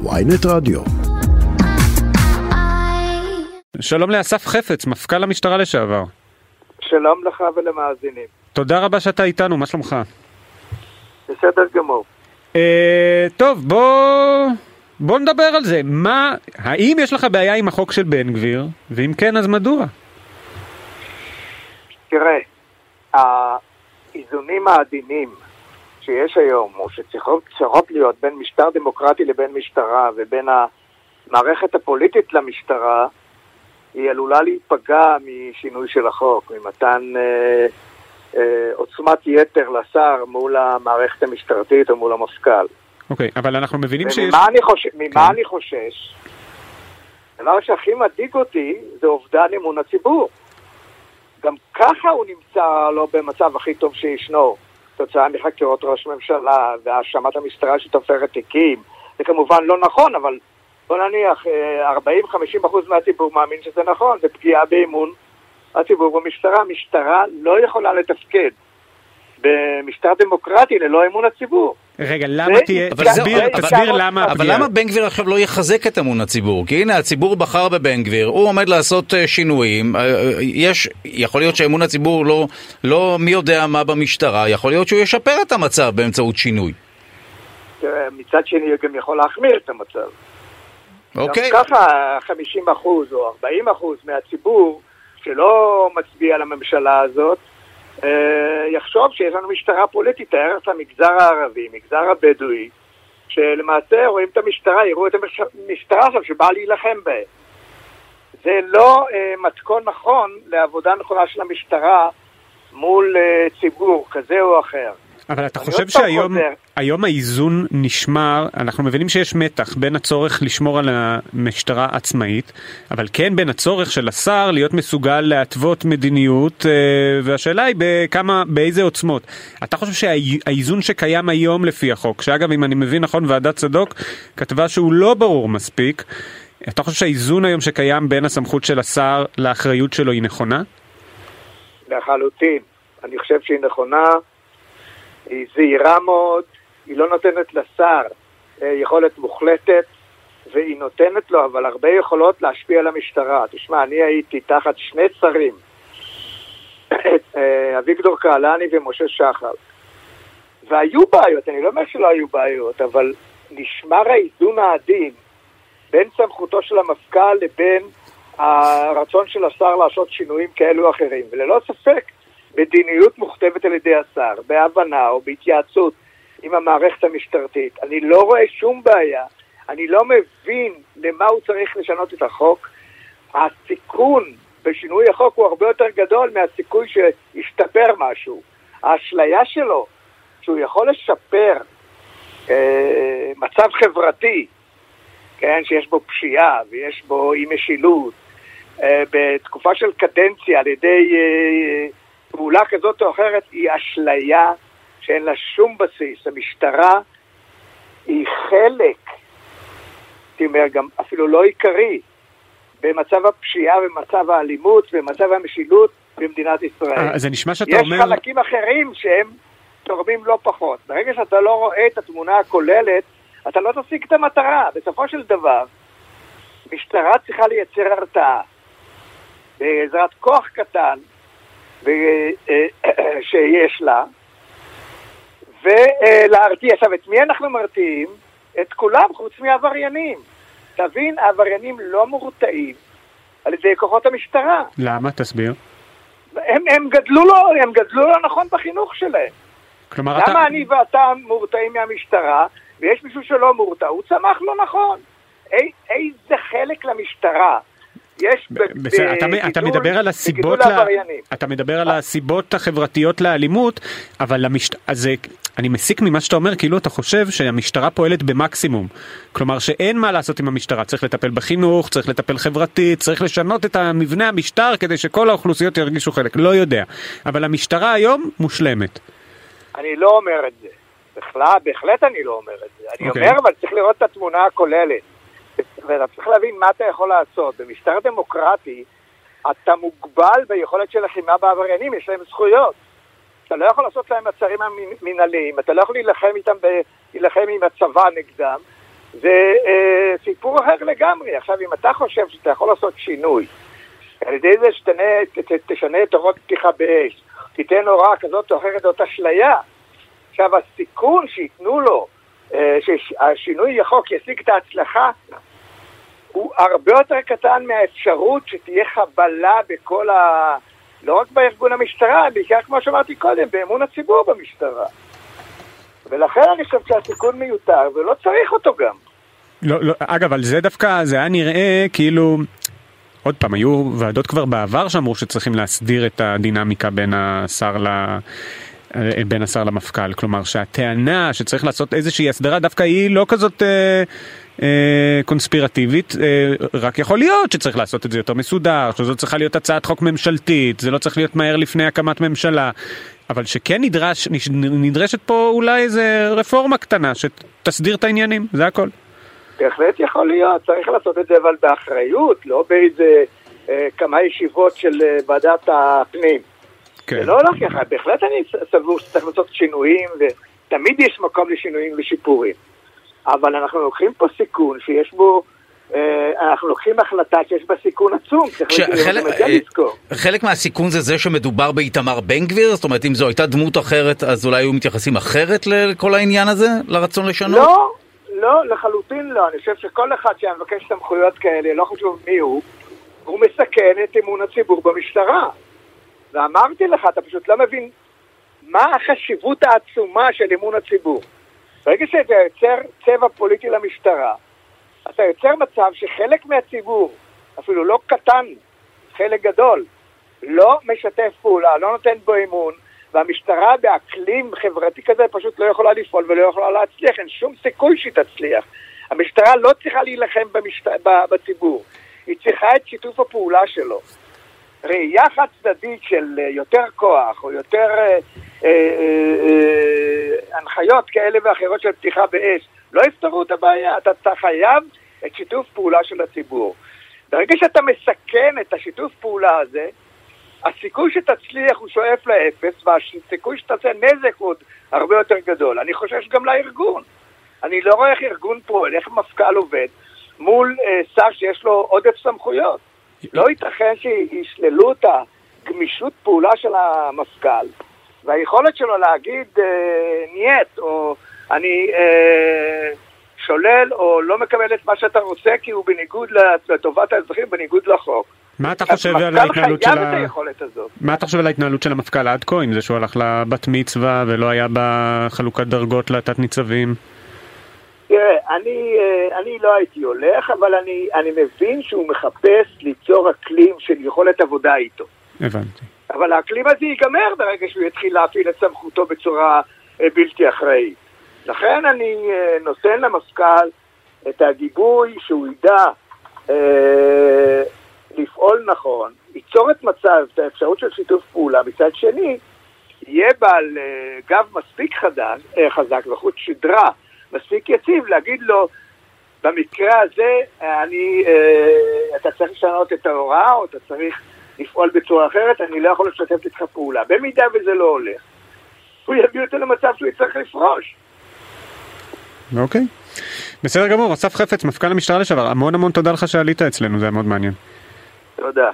ויינט רדיו. שלום לאסף חפץ, מפכ"ל המשטרה לשעבר. שלום לך ולמאזינים. תודה רבה שאתה איתנו, מה שלומך? בסדר גמור. אה, טוב, בוא... בוא נדבר על זה. מה... האם יש לך בעיה עם החוק של בן גביר? ואם כן, אז מדוע? תראה, האיזונים העדינים שיש היום, או שצריכות להיות בין משטר דמוקרטי לבין משטרה, ובין המערכת הפוליטית למשטרה, היא עלולה להיפגע משינוי של החוק, ממתן אה, אה, עוצמת יתר לשר מול המערכת המשטרתית או מול המפכ"ל. אוקיי, אבל אנחנו מבינים שיש... וממה אני חושש? ממה כן. אני חושש? הדבר שהכי מדאיג אותי זה אובדן אמון הציבור. גם ככה הוא נמצא לא במצב הכי טוב שישנו, כתוצאה מחקירות ראש ממשלה והאשמת המשטרה שתופרת תיקים. זה כמובן לא נכון, אבל בוא נניח אה, 40-50% מהציבור מאמין שזה נכון, זה פגיעה באמון הציבור במשטרה. משטרה לא יכולה לתפקד במשטר דמוקרטי ללא אמון הציבור. רגע, למה תהיה... אבל תסביר, אבל- תסביר אבל- למה אבל הפגיעה. למה בן גביר עכשיו לא יחזק את אמון הציבור? כי הנה, הציבור בחר בבן גביר, הוא עומד לעשות אה, שינויים. אה, אה, יש, יכול להיות שאמון הציבור לא, לא מי יודע מה במשטרה, יכול להיות שהוא ישפר את המצב באמצעות שינוי. מצד שני הוא גם יכול להחמיר את המצב. אוקיי? גם ככה 50 אחוז או 40 אחוז מהציבור שלא מצביע לממשלה הזאת, יחשוב שיש לנו משטרה פוליטית, תאר את המגזר הערבי, מגזר הבדואי, שלמעשה רואים את המשטרה, יראו את המשטרה עכשיו שבאה להילחם בהם. זה לא אה, מתכון נכון לעבודה נכונה של המשטרה מול אה, ציבור כזה או אחר. אבל אתה חושב שהיום. היום האיזון נשמר, אנחנו מבינים שיש מתח בין הצורך לשמור על המשטרה עצמאית, אבל כן בין הצורך של השר להיות מסוגל להתוות מדיניות, אה, והשאלה היא בכמה, באיזה עוצמות. אתה חושב שהאיזון שקיים היום לפי החוק, שאגב אם אני מבין נכון ועדת צדוק כתבה שהוא לא ברור מספיק, אתה חושב שהאיזון היום שקיים בין הסמכות של השר לאחריות שלו היא נכונה? לחלוטין. אני חושב שהיא נכונה, היא זהירה מאוד, היא לא נותנת לשר אה, יכולת מוחלטת, והיא נותנת לו אבל הרבה יכולות להשפיע על המשטרה. תשמע, אני הייתי תחת שני שרים, אה, אביגדור קהלני ומשה שחר, והיו בעיות, אני לא אומר שלא היו בעיות, אבל נשמר האיזון העדין בין סמכותו של המפכ"ל לבין הרצון של השר לעשות שינויים כאלו או אחרים. וללא ספק, מדיניות מוכתבת על ידי השר, בהבנה או בהתייעצות עם המערכת המשטרתית. אני לא רואה שום בעיה, אני לא מבין למה הוא צריך לשנות את החוק. הסיכון בשינוי החוק הוא הרבה יותר גדול מהסיכוי שישתפר משהו. האשליה שלו, שהוא יכול לשפר אה, מצב חברתי, כן, שיש בו פשיעה ויש בו אי משילות, אה, בתקופה של קדנציה על ידי אה, פעולה כזאת או אחרת, היא אשליה שאין לה שום בסיס. המשטרה היא חלק, הייתי אומר, גם אפילו לא עיקרי, במצב הפשיעה, במצב האלימות, במצב המשילות במדינת ישראל. אה, זה נשמע שאתה יש אומר... חלקים אחרים שהם תורמים לא פחות. ברגע שאתה לא רואה את התמונה הכוללת, אתה לא תשיג את המטרה. בסופו של דבר, משטרה צריכה לייצר הרתעה בעזרת כוח קטן שיש לה, ולהרתיע. עכשיו, את מי אנחנו מרתיעים? את כולם, חוץ מהעבריינים. תבין, העבריינים לא מורתעים על ידי כוחות המשטרה. למה? תסביר. הם, הם, גדלו לא, הם גדלו לא נכון בחינוך שלהם. כלומר למה אתה... אני ואתה מורתעים מהמשטרה, ויש מישהו שלא מורתע? הוא צמח לא נכון. אי, איזה חלק למשטרה יש בסדר, אתה, בגידול- אתה מדבר על הסיבות, בגידול ל... העבריינים. אתה מדבר על הסיבות החברתיות לאלימות, אבל המשט... אז. אני מסיק ממה שאתה אומר, כאילו אתה חושב שהמשטרה פועלת במקסימום. כלומר שאין מה לעשות עם המשטרה, צריך לטפל בחינוך, צריך לטפל חברתית, צריך לשנות את המבנה המשטר כדי שכל האוכלוסיות ירגישו חלק, לא יודע. אבל המשטרה היום מושלמת. אני לא אומר את זה. בכלל, בהחלט אני לא אומר את זה. אני אוקיי. אומר, אבל צריך לראות את התמונה הכוללת. ואתה צריך להבין מה אתה יכול לעשות. במשטר דמוקרטי, אתה מוגבל ביכולת של לחימה בעבריינים, יש להם זכויות. אתה לא יכול לעשות להם מעצרים המנהליים, אתה לא יכול להילחם איתם, ב... להילחם עם הצבא נגדם, זה אה, סיפור אחר לגמרי. עכשיו, אם אתה חושב שאתה יכול לעשות שינוי, על ידי זה שתשנה את הוראות פתיחה באש, תיתן הוראה כזאת או אחרת, זאת אשליה. עכשיו, הסיכון שייתנו לו, אה, שהשינוי החוק ישיג את ההצלחה, הוא הרבה יותר קטן מהאפשרות שתהיה חבלה בכל ה... לא רק בארגון המשטרה, בעיקר כמו שאמרתי קודם, באמון הציבור במשטרה. ולכן אני חושב שהסיכון מיותר, ולא צריך אותו גם. לא, לא, אגב, על זה דווקא, זה היה נראה כאילו... עוד פעם, היו ועדות כבר בעבר שאמרו שצריכים להסדיר את הדינמיקה בין השר ל... בין השר למפכ"ל, כלומר שהטענה שצריך לעשות איזושהי הסדרה דווקא היא לא כזאת אה, אה, קונספירטיבית, אה, רק יכול להיות שצריך לעשות את זה יותר מסודר, שזו צריכה להיות הצעת חוק ממשלתית, זה לא צריך להיות מהר לפני הקמת ממשלה, אבל שכן נדרש, נדרשת פה אולי איזה רפורמה קטנה שתסדיר את העניינים, זה הכל. בהחלט יכול להיות, צריך לעשות את זה אבל באחריות, לא באיזה אה, כמה ישיבות של אה, ועדת הפנים. כן. זה לא הולך ככה, בהחלט אני סבור שצריך לעשות שינויים, ותמיד יש מקום לשינויים ושיפורים. אבל אנחנו לוקחים פה סיכון שיש בו אה, אנחנו לוקחים החלטה שיש בה סיכון עצום, צריך חלק, אה, לזכור. חלק מהסיכון זה זה שמדובר באיתמר בן גביר? זאת אומרת, אם זו הייתה דמות אחרת, אז אולי היו מתייחסים אחרת לכל העניין הזה? לרצון לשנות? לא, לא, לחלוטין לא. אני חושב שכל אחד שמבקש סמכויות כאלה, לא חשוב מי הוא, הוא מסכן את אמון הציבור במשטרה. ואמרתי לך, אתה פשוט לא מבין מה החשיבות העצומה של אמון הציבור. ברגע שאתה יוצר צבע פוליטי למשטרה, אתה יוצר מצב שחלק מהציבור, אפילו לא קטן, חלק גדול, לא משתף פעולה, לא נותן בו אמון, והמשטרה באקלים חברתי כזה פשוט לא יכולה לפעול ולא יכולה להצליח, אין שום סיכוי שהיא תצליח. המשטרה לא צריכה להילחם במשט... בציבור, היא צריכה את שיתוף הפעולה שלו. ראייה חד צדדית של אה, יותר כוח או יותר אה, אה, אה, הנחיות כאלה ואחרות של פתיחה באש לא יפתרו את הבעיה. אתה, אתה חייב את שיתוף פעולה של הציבור. ברגע שאתה מסכן את השיתוף פעולה הזה, הסיכוי שתצליח הוא שואף לאפס, והסיכוי שתעשה נזק הוא עוד הרבה יותר גדול. אני חושש גם לארגון. אני לא רואה איך ארגון פועל, איך מפכ"ל עובד מול אה, שר שיש לו עודף סמכויות. לא ייתכן שישללו את הגמישות פעולה של המפכ"ל והיכולת שלו להגיד אה, נייט, או אני אה, שולל או לא מקבל את מה שאתה רוצה כי הוא בניגוד לטובת האזרחים, בניגוד לחוק. מה אתה חושב על ההתנהלות של ה... מה אתה חושב על ההתנהלות של המפכ"ל עד כה, עם זה שהוא הלך לבת מצווה ולא היה בחלוקת דרגות לתת ניצבים? תראה, אני, אה, אני לא הייתי הולך, אבל אני, אני מבין שהוא מחפש ליצור אקלים של יכולת עבודה איתו. הבנתי. אבל האקלים הזה ייגמר ברגע שהוא יתחיל להפעיל את סמכותו בצורה אה, בלתי אחראית. לכן אני אה, נותן למפכ"ל את הגיבוי שהוא ידע אה, לפעול נכון, ייצור את מצב, את האפשרות של שיתוף פעולה, מצד שני, יהיה בעל אה, גב מספיק חדש, אה, חזק וחוט שדרה מספיק יציב להגיד לו, במקרה הזה אני, אה, אתה צריך לשנות את ההוראה או אתה צריך לפעול בצורה אחרת, אני לא יכול לשתף איתך פעולה. במידה וזה לא הולך, הוא יביא אותו למצב שהוא יצטרך לפרוש. אוקיי. בסדר גמור, אסף חפץ, מפכ"ל המשטרה לשעבר, המון המון תודה לך שעלית אצלנו, זה היה מאוד מעניין. תודה.